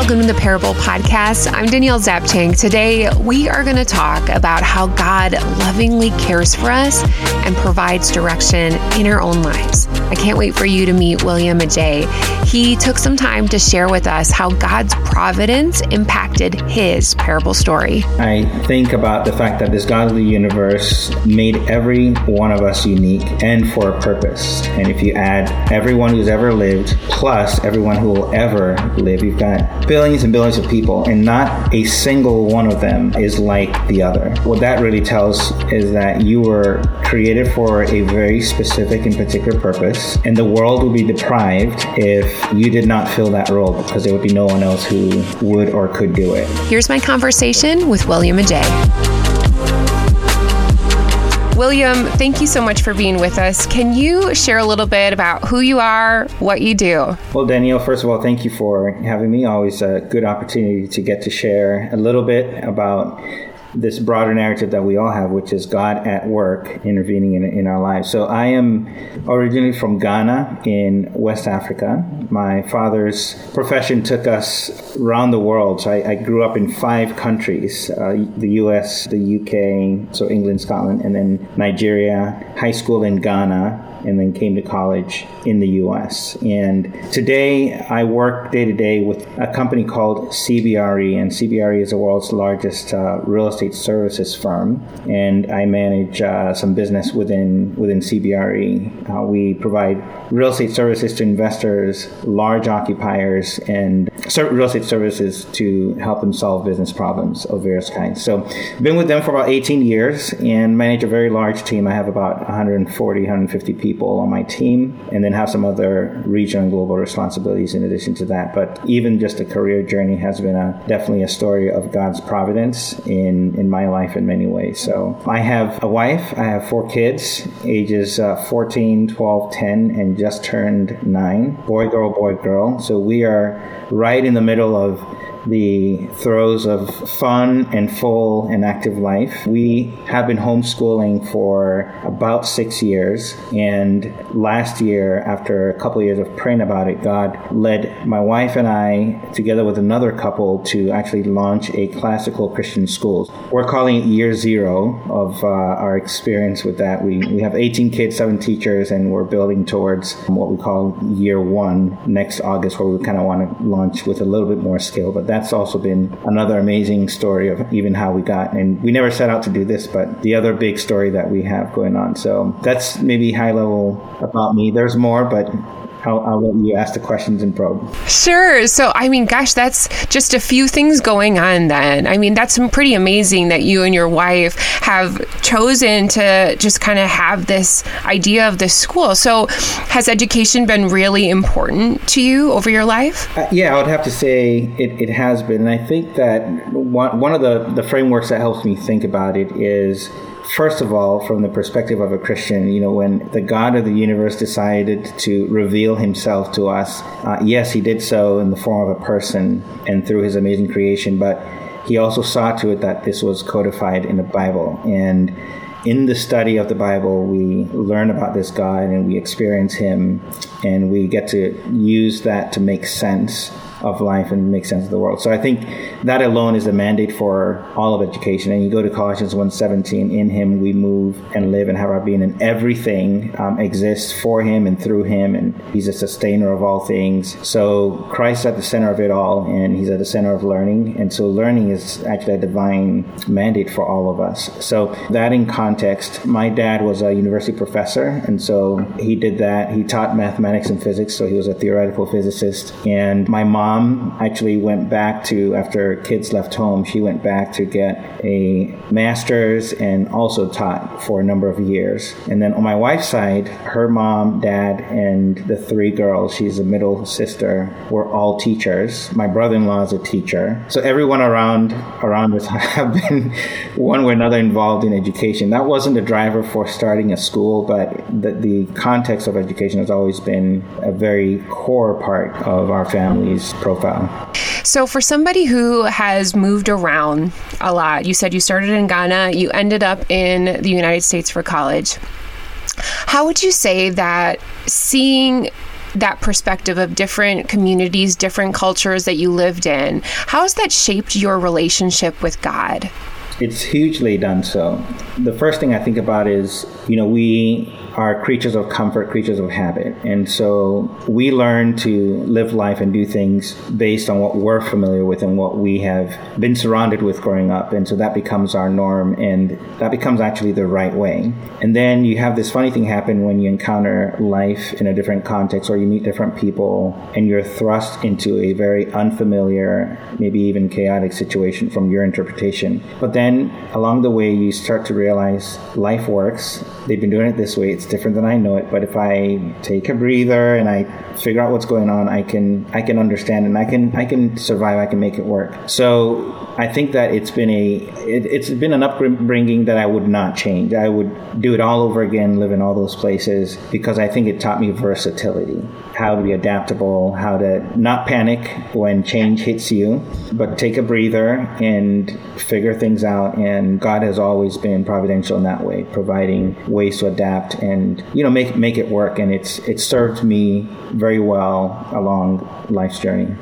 welcome to the Parable Podcast. I'm Danielle Zapchenk. Today, we are going to talk about how God lovingly cares for us and provides direction in our own lives. I can't wait for you to meet William Adjei. He took some time to share with us how God's providence impacted his parable story. I think about the fact that this God of the universe made every one of us unique and for a purpose. And if you add everyone who's ever lived plus everyone who will ever live, you've got billions and billions of people, and not a single one of them is like the other. What that really tells is that you were created for a very specific and particular purpose, and the world would be deprived if you did not fill that role because there would be no one else who would or could do it. Here's my conversation with William Adjei. William, thank you so much for being with us. Can you share a little bit about who you are, what you do? Well, Danielle, first of all, thank you for having me. Always a good opportunity to get to share a little bit about this broader narrative that we all have, which is God at work intervening in, in our lives. So I am originally from Ghana in West Africa. My father's profession took us around the world. So I, I grew up in five countries uh, the US, the UK, so England, Scotland, and then Nigeria, high school in Ghana, and then came to college in the US. And today I work day to day with a company called CBRE, and CBRE is the world's largest uh, real estate services firm. And I manage uh, some business within within CBRE. Uh, we provide real estate services to investors, large occupiers, and real estate services to help them solve business problems of various kinds. So, been with them for about 18 years and manage a very large team. I have about 140, 150 people on my team, and then have some other regional and global responsibilities in addition to that. But even just a career journey has been a definitely a story of God's providence in in my life in many ways. So, I have a wife, I have four kids, ages uh, 14, 12, 10, and just turned nine. Boy, girl, boy, girl. So we are right in the middle of the throes of fun and full and active life. We have been homeschooling for about six years. And last year, after a couple of years of praying about it, God led my wife and I, together with another couple, to actually launch a classical Christian school. We're calling it year zero of uh, our experience with that. We, we have 18 kids, seven teachers, and we're building towards what we call year one next August, where we kind of want to launch with a little bit more skill. But that's also been another amazing story of even how we got. And we never set out to do this, but the other big story that we have going on. So that's maybe high level about me. There's more, but I'll, I'll, let you ask the questions and probe. Sure. So, I mean, gosh, that's just a few things going on then. I mean, that's pretty amazing that you and your wife have chosen to just kind of have this idea of this school. So, has education been really important to you over your life? Uh, yeah, I would have to say it, it has been. And I think that one, one of the, the frameworks that helps me think about it is first of all, from the perspective of a Christian, you know, when the God of the universe decided to reveal himself to us, uh, yes, he did so in the form of a person and through his amazing creation, but he also saw to it that this was codified in the Bible. And in the study of the Bible, we learn about this God and we experience him, and we get to use that to make sense of life and make sense of the world. So I think that alone is a mandate for all of education. And you go to Colossians 1.17, in him we move and live and have our being and everything um, exists for him and through him and he's a sustainer of all things. So Christ's at the center of it all and he's at the center of learning. And so learning is actually a divine mandate for all of us. So that in context, my dad was a university professor and so he did that. He taught mathematics and physics, so he was a theoretical physicist. And my mom mom actually went back to, after kids left home, she went back to get a master's and also taught for a number of years. And then on my wife's side, her mom, dad, and the three girls, she's a middle sister, were all teachers. My brother in law is a teacher. So everyone around around us have been one way or another involved in education. That wasn't the driver for starting a school, but the, the context of education has always been a very core part of our family's profile. So, for somebody who has moved around a lot, you said you started in Ghana, you ended up in the United States for college. How would you say that seeing that perspective of different communities, different cultures that you lived in. How has that shaped your relationship with God? It's hugely done so. The first thing I think about is, you know, we are creatures of comfort, creatures of habit. And so we learn to live life and do things based on what we're familiar with and what we have been surrounded with growing up. And so that becomes our norm and that becomes actually the right way. And then you have this funny thing happen when you encounter life in a different context or you meet different people and you're thrust into a very unfamiliar, maybe even chaotic situation from your interpretation. But then along the way, you start to realize life works. They've been doing it this way. It's different than I know it. But if I take a breather and I figure out what's going on, I can I can understand and I can I can survive. I can make it work. So I think that it's been a it, has been an upbringing that I would not change. I would do it all over again, live in all those places because I think it taught me versatility, how to be adaptable, how to not panic when change hits you, but take a breather and figure things out. And God has always been providential in that way, providing ways to adapt and you know make make it work. And it's it served me very well along life's journey.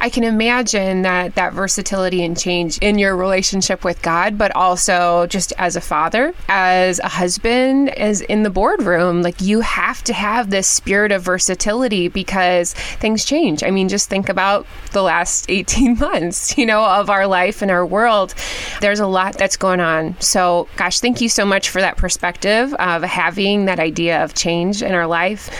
I can imagine that that versatility and change in your relationship with God, but also just as a father, as a husband, as in the boardroom, like you have to have this spirit of versatility because things change. I mean, just think about the last 18 months, you know, of our life and our world. There's a lot that's going on. So, gosh, thank you so much for that perspective of having that idea of change in our life.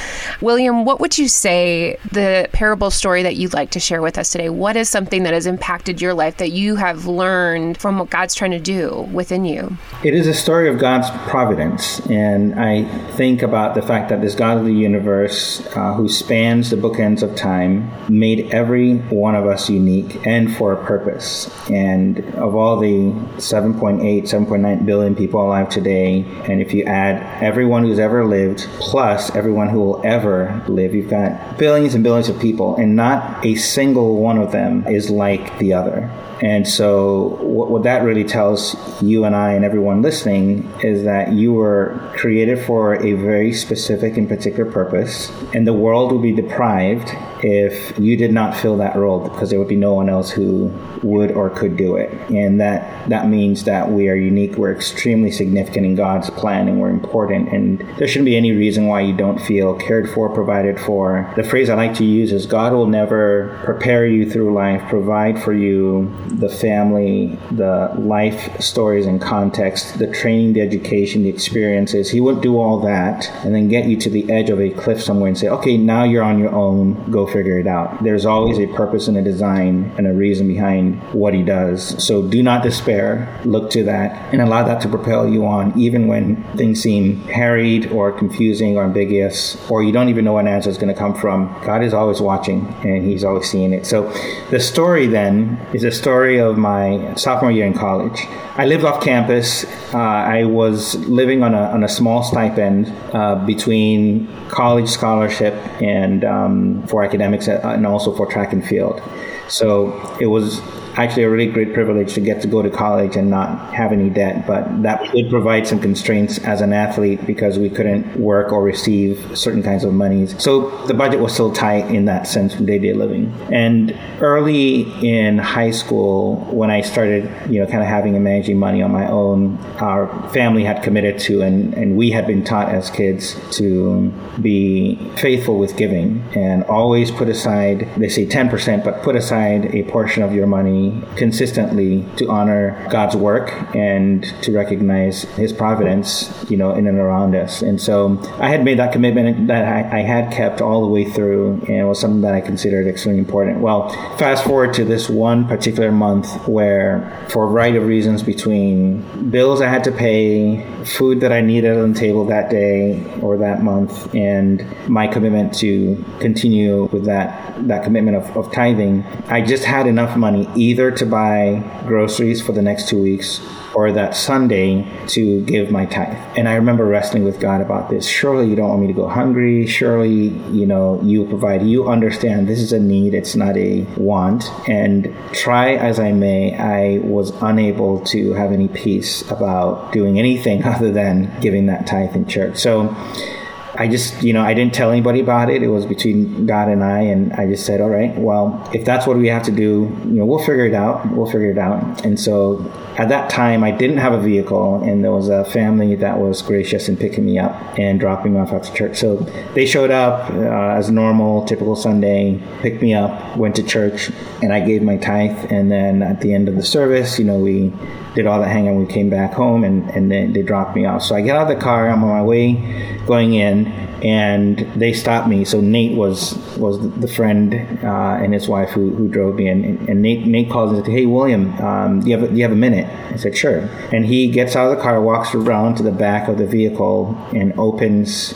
William, what would you say the parable story that you'd like to share with us today. What is something that has impacted your life that you have learned from what God's trying to do within you? It is a story of God's providence. And I think about the fact that this God of the universe, uh, who spans the bookends of time, made every one of us unique and for a purpose. And of all the 7.8, 7.9 billion people alive today, and if you add everyone who's ever lived plus everyone who will ever live, you've got billions and billions of people, and not a single one of them is like the other. And so, what, what, that really tells you and I and everyone listening is that you were created for a very specific and particular purpose, and the world will be deprived if you did not fill that role because there would be no one else who would or could do it. And that, that means that we are unique, we're extremely significant in God's plan, and we're important. And there shouldn't be any reason why you don't feel cared for, provided for. The phrase I like to use is God will never prepare you through life, provide for you the family, the life stories and context, the training, the education, the experiences. He wouldn't do all that and then get you to the edge of a cliff somewhere and say, okay, now you're on your own, go figure it out. There's always a purpose and a design and a reason behind what he does. So do not despair. Look to that and allow that to propel you on, even when things seem harried or confusing or ambiguous, or you don't even know what an answer is going to come from. God is always watching and he's always seeing it. So the story then is a story of my sophomore year in college. I lived off campus. Uh, I was living on a, on a small stipend uh, between college scholarship and um, for academics uh, and also for track and field. So it was actually a really great privilege to get to go to college and not have any debt. But that did provide some constraints as an athlete because we couldn't work or receive certain kinds of monies. So the budget was still tight in that sense from day to day living. And early in high school, when I started, you know, kind of having and managing money on my own, our family had committed to, and, and we had been taught as kids to be faithful with giving and always put aside, they say 10%, but put aside a portion of your money consistently to honor God's work and to recognize His providence, you know, in and around us. And so I had made that commitment that I, I had kept all the way through, and it was something that I considered extremely important. Well, fast forward to this one particular month where, for a variety of reasons, between bills I had to pay, food that I needed on the table that day or that month, and my commitment to continue with that that commitment of, of tithing, I just had enough money either to buy groceries for the next two weeks or that Sunday to give my tithe. And I remember wrestling with God about this. Surely you don't want me to go hungry. Surely, you know, you provide. You understand this is a need, it's not a want. And try as I may, I was unable to have any peace about doing anything other than giving that tithe in church. So I just, you know, I didn't tell anybody about it. It was between God and I, and I just said, all right, well, if that's what we have to do, you know, we'll figure it out. We'll figure it out. And so at that time, I didn't have a vehicle, and there was a family that was gracious in picking me up and dropping me off at church. So they showed up uh, as normal, typical Sunday, picked me up, went to church, and I gave my tithe. And then at the end of the service, you know, we did all the hang and we came back home, and, and they dropped me off. So I get out of the car, I'm on my way going in, and they stopped me. So Nate was was the friend uh, and his wife who, who drove me, and, and Nate Nate calls and said, "Hey William, um, do you have do you have a minute?" I said, "Sure." And he gets out of the car, walks around to the back of the vehicle, and opens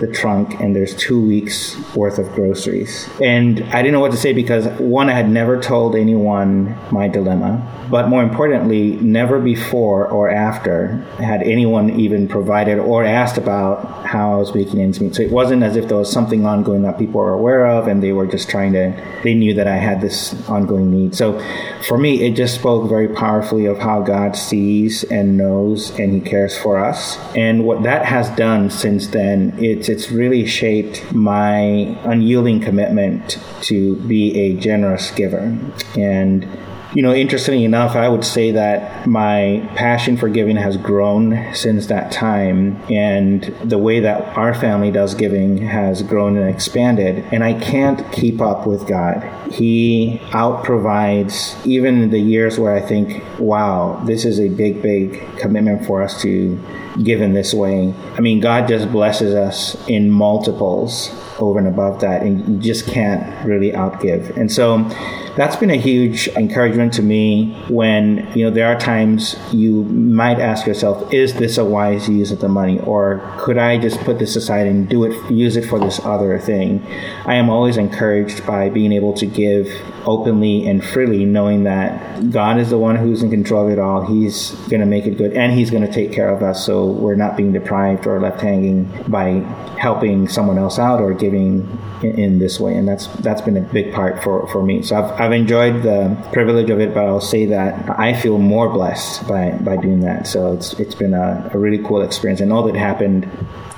the trunk and there's two weeks worth of groceries. And I didn't know what to say because one, I had never told anyone my dilemma, but more importantly, never before or after had anyone even provided or asked about how I was making ends meet. So it wasn't as if there was something ongoing that people were aware of and they were just trying to, they knew that I had this ongoing need. So for me, it just spoke very powerfully of how God sees and knows and He cares for us. And what that has done since then, it's it's really shaped my unyielding commitment to be a generous giver. And you know, interestingly enough, I would say that my passion for giving has grown since that time, and the way that our family does giving has grown and expanded. And I can't keep up with God. He out provides, even in the years where I think, wow, this is a big, big commitment for us to give in this way. I mean, God just blesses us in multiples over and above that, and you just can't really outgive. And so, that's been a huge encouragement to me when you know there are times you might ask yourself is this a wise use of the money? Or could i just put this aside and do it use it for this other thing? I am always encouraged by being able to give openly and freely knowing that god is the one who's in control of it all. He's going to make it good and he's going to take care of us so we're not being deprived or left hanging by helping someone else out or giving in, this way. And that's that's been a big part for for me. So i've, I've enjoyed the privilege of it, but I'll say that I feel more blessed by, by doing that. So it's it's been a, a really cool experience. And all that happened,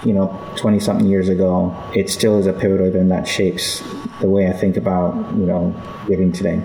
you know, 20 something years ago, it still is a pivotal event that shapes the way I think about, you know, giving today.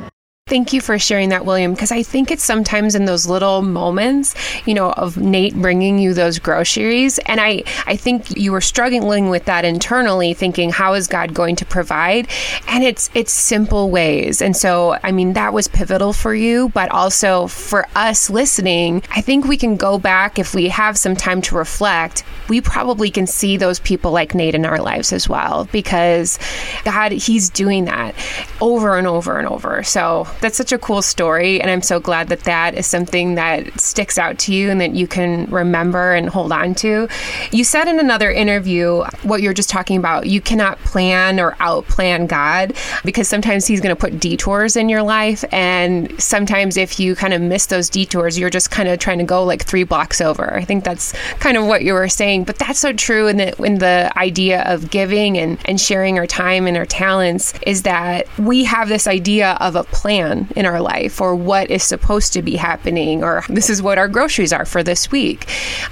Thank you for sharing that, William, because I think it's sometimes in those little moments, you know, of Nate bringing you those groceries. And I, I think you were struggling with that internally, thinking, how is God going to provide? And it's it's simple ways. And so, I mean, that was pivotal for you, but also for us listening, I think we can go back if we have some time to reflect. We probably can see those people like Nate in our lives as well, because God, He's doing that over and over and over. So that's such a cool story. And I'm so glad that that is something that sticks out to you and that you can remember and hold on to. You said in another interview what you're just talking about you cannot plan or outplan God because sometimes He's going to put detours in your life. And sometimes if you kind of miss those detours, you're just kind of trying to go like three blocks over. I think that's kind of what you were saying. But that's so true in the, in the idea of giving and, and sharing our time and our talents is that we have this idea of a plan plan in our life or what is supposed to be happening or this is what our groceries are for this week.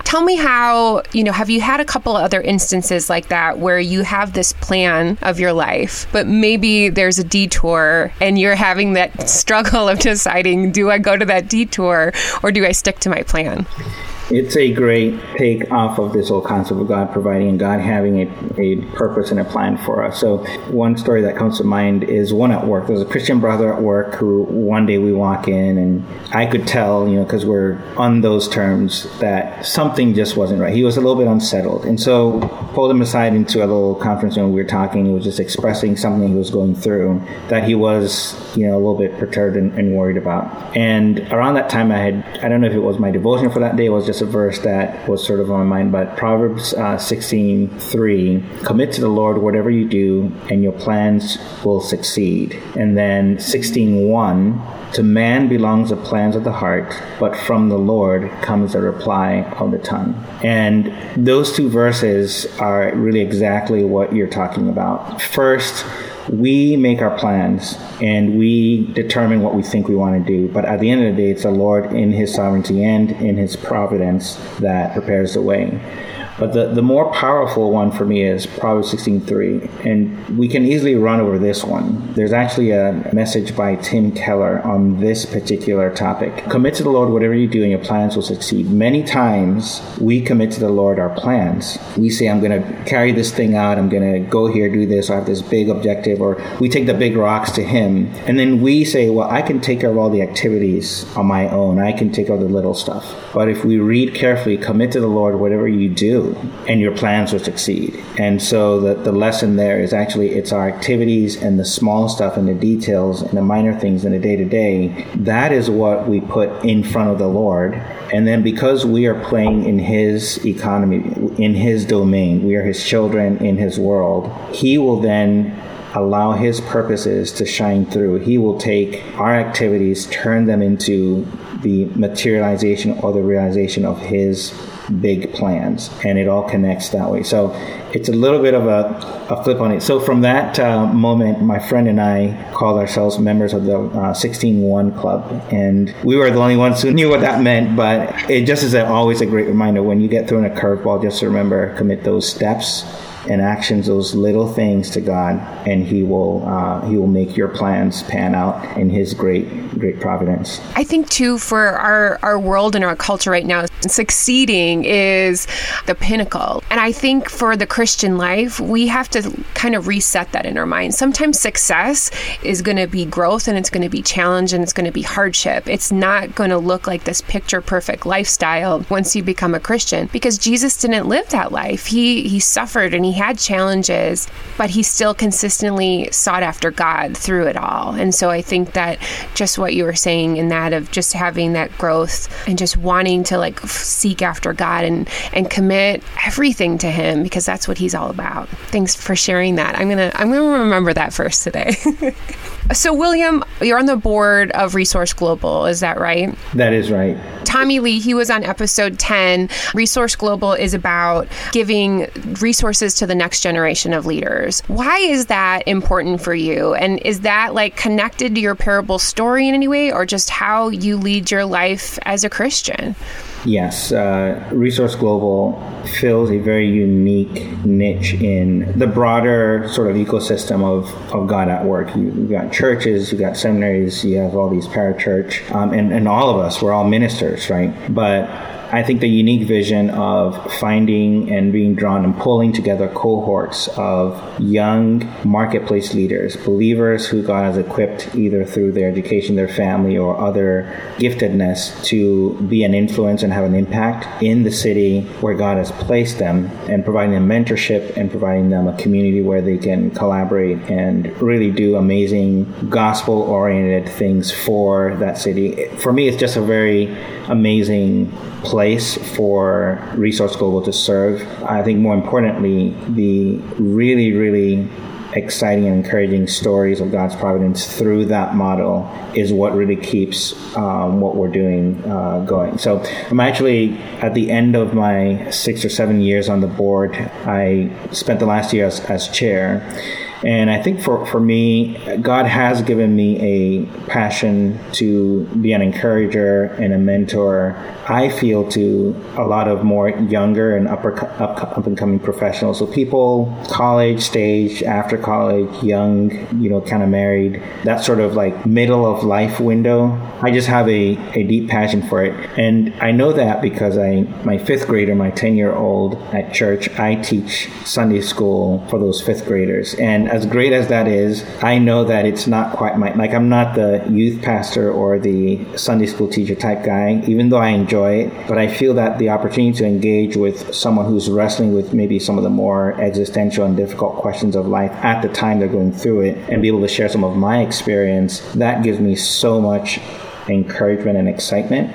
Tell me how, you know, have you had a couple other instances like that where you have this plan of your life, but maybe there's a detour and you're having that struggle of deciding do I go to that detour or do I stick to my plan? It's a great take off of this whole concept of God providing and God having a, a purpose and a plan for us. So one story that comes to mind is one at work. There's a Christian brother at work who one day we walk in and I could tell, you know, because we're on those terms that something just wasn't right. He was a little bit unsettled. And so pulled him aside into a little conference room. We were talking. He was just expressing something he was going through that he was, you know, a little bit perturbed and, and worried about. And around that time I had, I don't know if it was my devotion for that day, it was just a verse that was sort of on my mind, but Proverbs uh, 16 3 commit to the Lord whatever you do, and your plans will succeed. And then 16 1 to man belongs the plans of the heart, but from the Lord comes the reply of the tongue. And those two verses are really exactly what you're talking about. First, we make our plans and we determine what we think we want to do. But at the end of the day, it's the Lord in His sovereignty and in His providence that prepares the way. But the, the more powerful one for me is Proverbs 16.3. And we can easily run over this one. There's actually a message by Tim Keller on this particular topic. Commit to the Lord whatever you do and your plans will succeed. Many times we commit to the Lord our plans. We say, I'm going to carry this thing out. I'm going to go here, do this. I have this big objective. Or we take the big rocks to Him. And then we say, well, I can take care of all the activities on my own. I can take care of the little stuff. But if we read carefully, commit to the Lord whatever you do, and your plans will succeed. And so the, the lesson there is actually it's our activities and the small stuff and the details and the minor things in the day to day. That is what we put in front of the Lord. And then because we are playing in His economy, in His domain, we are His children in His world, He will then allow his purposes to shine through. He will take our activities, turn them into the materialization or the realization of his big plans. And it all connects that way. So it's a little bit of a, a flip on it. So from that uh, moment my friend and i called ourselves members of the uh, 16-1 club. And we were the only ones who knew what that meant but it just is a, always a great reminder when you get thrown a curveball just remember commit those steps and actions those little things to God, and He will uh, He will make your plans pan out in His great great providence. I think too for our our world and our culture right now, succeeding is the pinnacle, and I think for the Christian life, we have to kind of reset that in our mind. Sometimes success is going to be growth, and it's going to be challenge, and it's going to be hardship. It's not going to look like this picture perfect lifestyle once you become a Christian, because Jesus didn't live that life. He he suffered and he he had challenges, but he still consistently sought after God through it all. And so I think that just what you were saying in that of just having that growth and just wanting to like seek after God and and commit everything to him because that's what he's all about. Thanks for sharing that. I'm to I'm going to remember that first today. so William, you're on the board of Resource Global, is that right? That is right. Tommy Lee, he was on episode 10. Resource Global is about giving resources to the next generation of leaders. Why is that important for you? And is that like connected to your parable story in any way or just how you lead your life as a Christian? Yes, uh, Resource Global fills a very unique niche in the broader sort of ecosystem of, of God at work. You, have got churches, you've got seminaries, you have all these parachurch, um, and, and all of us, we're all ministers, right? But I think the unique vision of finding and being drawn and pulling together cohorts of young marketplace leaders, believers who God has equipped either through their education, their family, or other giftedness to be an influence and have an impact in the city where God has placed them and providing them mentorship and providing them a community where they can collaborate and really do amazing gospel oriented things for that city. For me, it's just a very amazing place for Resource Global to serve. I think more importantly, the really, really exciting and encouraging stories of God's providence through that model is what really keeps um, what we're doing uh, going. So I'm actually at the end of my six or seven years on the board. I spent the last year as, as chair and I think for, for me, God has given me a passion to be an encourager and a mentor. I feel to a lot of more younger and upper up, up and coming professionals. So people, college stage, after college, young, you know, kind of married, that sort of like middle of life window. I just have a, a deep passion for it. And I know that because I, my fifth grader, my 10 year old at church, I teach Sunday school for those fifth graders. And as great as that is, I know that it's not quite my like I'm not the youth pastor or the Sunday school teacher type guy, even though I enjoy it. But I feel that the opportunity to engage with someone who's wrestling with maybe some of the more existential and difficult questions of life at the time they're going through it and be able to share some of my experience, that gives me so much encouragement and excitement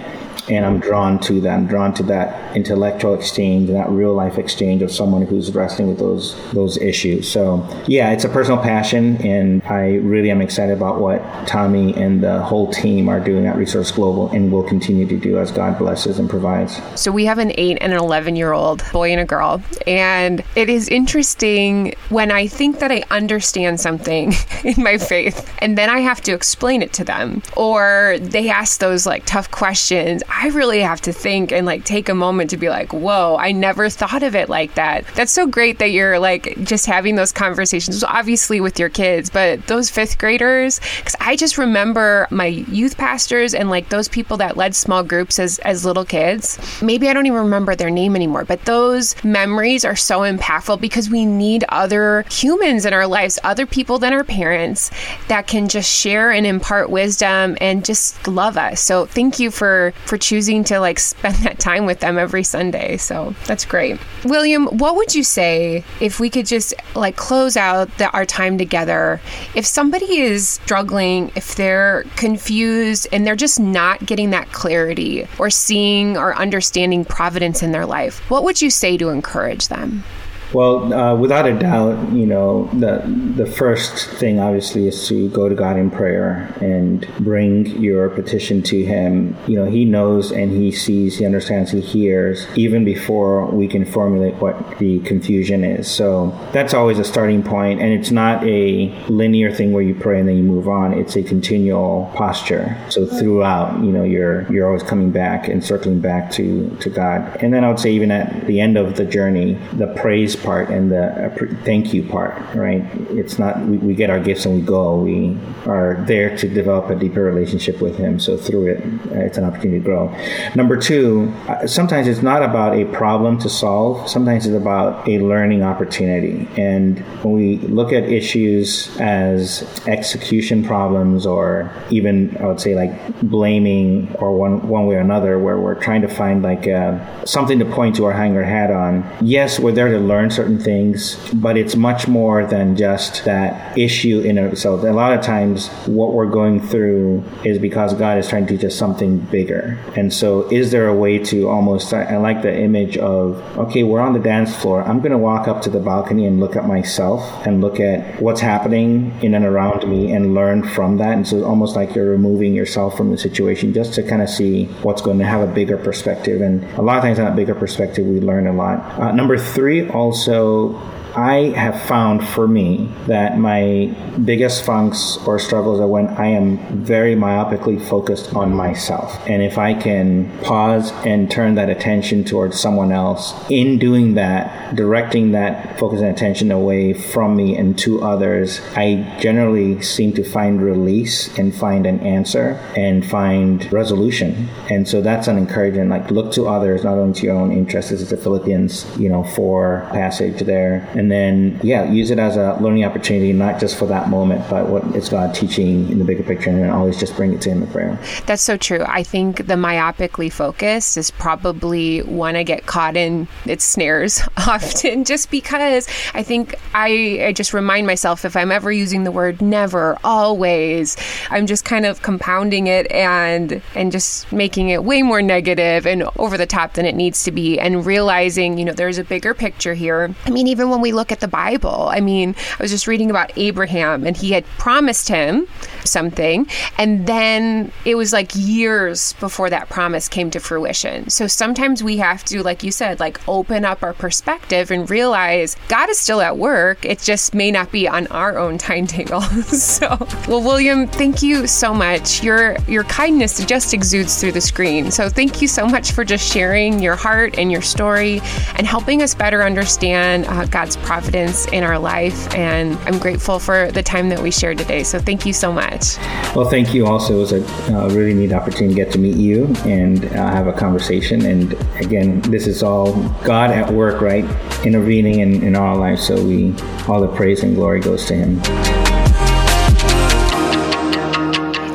and I'm drawn to that. I'm drawn to that intellectual exchange, that real life exchange of someone who's wrestling with those those issues. So yeah, it's a personal passion, and I really am excited about what Tommy and the whole team are doing at Resource Global, and will continue to do as God blesses and provides. So we have an eight and an eleven year old boy and a girl, and it is interesting when I think that I understand something in my faith, and then I have to explain it to them, or they ask those like tough questions. I really have to think and like take a moment to be like, whoa, I never thought of it like that. That's so great that you're like just having those conversations, obviously with your kids, but those fifth graders, because I just remember my youth pastors and like those people that led small groups as, as little kids. Maybe I don't even remember their name anymore, but those memories are so impactful because we need other humans in our lives, other people than our parents that can just share and impart wisdom and just love us. So thank you for for choosing to like spend that time with them every Sunday. So that's great. William, what would you say if we could just like close out the, our time together? If somebody is struggling, if they're confused and they're just not getting that clarity or seeing or understanding providence in their life, what would you say to encourage them? Well, uh, without a doubt, you know, the the first thing obviously is to go to God in prayer and bring your petition to Him. You know, He knows and He sees, He understands, He hears, even before we can formulate what the confusion is. So that's always a starting point, and it's not a linear thing where you pray and then you move on. It's a continual posture. So throughout, you know, you're you're always coming back and circling back to to God. And then I would say even at the end of the journey, the praise part and the uh, thank you part, right? It's not we, we, get our gifts and we go. We are there to develop a deeper relationship with Him. So through it, uh, it's an opportunity to grow. Number two, uh, sometimes it's not about a problem to solve. Sometimes it's about a learning opportunity. And when we look at issues as execution problems, or even I would say like blaming, or one one way or another, where we're trying to find like uh, something to point to or hang our hat on. Yes, we're there to learn learn certain things, but it's much more than just that issue in itself. A lot of times, what we're going through is because God is trying to teach us something bigger. And so, is there a way to almost, I, like the image of, okay, we're on the dance floor. I'm going to walk up to the balcony and look at myself and look at what's happening in and around me and learn from that. And so, it's almost like you're removing yourself from the situation just to kind of see what's going to have a bigger perspective. And a lot of times, that bigger perspective, we learn a lot. Uh, number three, also also I have found for me that my biggest funks or struggles are when I am very myopically focused on myself. And if I can pause and turn that attention towards someone else, in doing that, directing that focus and attention away from me and to others, I generally seem to find release and find an answer and find resolution. And so that's an encouragement. Like look to others, not only to your own interests. This is the Philippians, you know, four passage there. And and then yeah use it as a learning opportunity not just for that moment but what is god teaching in the bigger picture and always just bring it to him in prayer. That's so true. I think the myopically focused is probably one i get caught in. Its snares often just because i think I, I just remind myself if i'm ever using the word never always i'm just kind of compounding it and and just making it way more negative and over the top than it needs to be and realizing you know there's a bigger picture here. I mean even when we look at the Bible. I mean, I was just reading about Abraham and he had promised him something. And then it was like years before that promise came to fruition. So sometimes we have to, like you said, like open up our perspective and realize God is still at work. It just may not be on our own timetable. so, well, William, thank you so much. Your your kindness just exudes through the screen. So thank you so much for just sharing your heart and your story and helping us better understand uh, God's providence in our life. And I'm grateful for the time that we shared today. So thank you so much. Well, thank you also. It was a uh, really neat opportunity to get to meet you and uh, have a conversation. And again, this is all God at work, right? Intervening in, in our lives. So we, all the praise and glory goes to Him.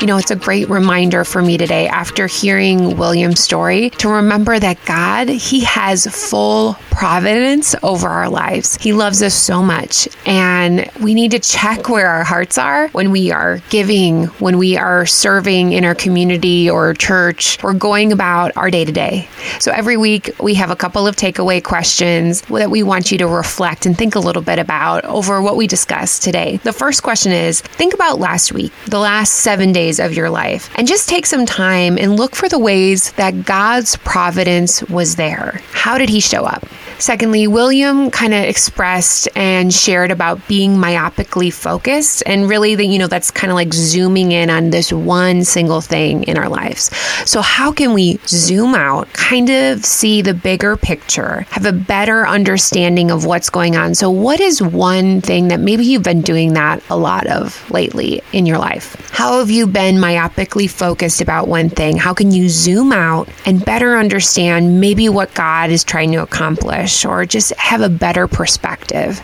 You know, it's a great reminder for me today after hearing William's story to remember that God, He has full providence over our lives. He loves us so much. And we need to check where our hearts are when we are giving, when we are serving in our community or church, or going about our day to day. So every week we have a couple of takeaway questions that we want you to reflect and think a little bit about over what we discussed today. The first question is think about last week, the last seven days of your life, and just take some time and look for the ways that God's providence was there. How did He show up? Secondly, William kind of expressed and shared about being myopically focused and really that, you know, that's kind of like zooming in on this one single thing in our lives. So, how can we zoom out, kind of see the bigger picture, have a better understanding of what's going on? So, what is one thing that maybe you've been doing that a lot of lately in your life? How have you been myopically focused about one thing? How can you zoom out and better understand maybe what God is trying to accomplish? Or just have a better perspective.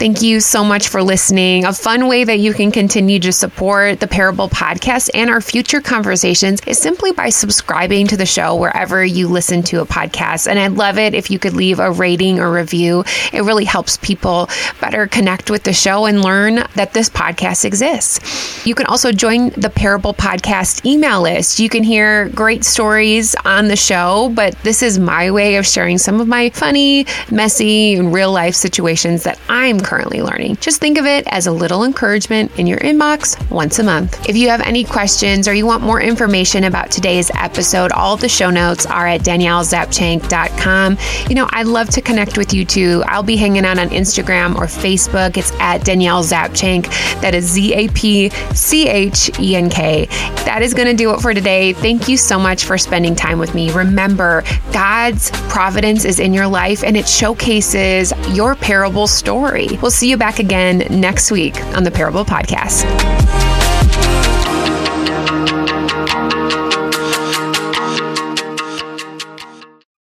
Thank you so much for listening. A fun way that you can continue to support the Parable Podcast and our future conversations is simply by subscribing to the show wherever you listen to a podcast. And I'd love it if you could leave a rating or review. It really helps people better connect with the show and learn that this podcast exists. You can also join the Parable Podcast email list. You can hear great stories on the show, but this is my way of sharing some of my funny, messy, and real life situations that I'm currently learning. Just think of it as a little encouragement in your inbox once a month. If you have any questions or you want more information about today's episode, all the show notes are at daniellezapchenk.com. You know, I'd love to connect with you too. I'll be hanging out on Instagram or Facebook. It's at Danielle Zapchenk. That is Z A P C H E N K. That is going to do it for today. Thank you so much for spending time with me. Remember, God's providence is in your life and it showcases your parable story. We'll see you back again next week on the Parable Podcast.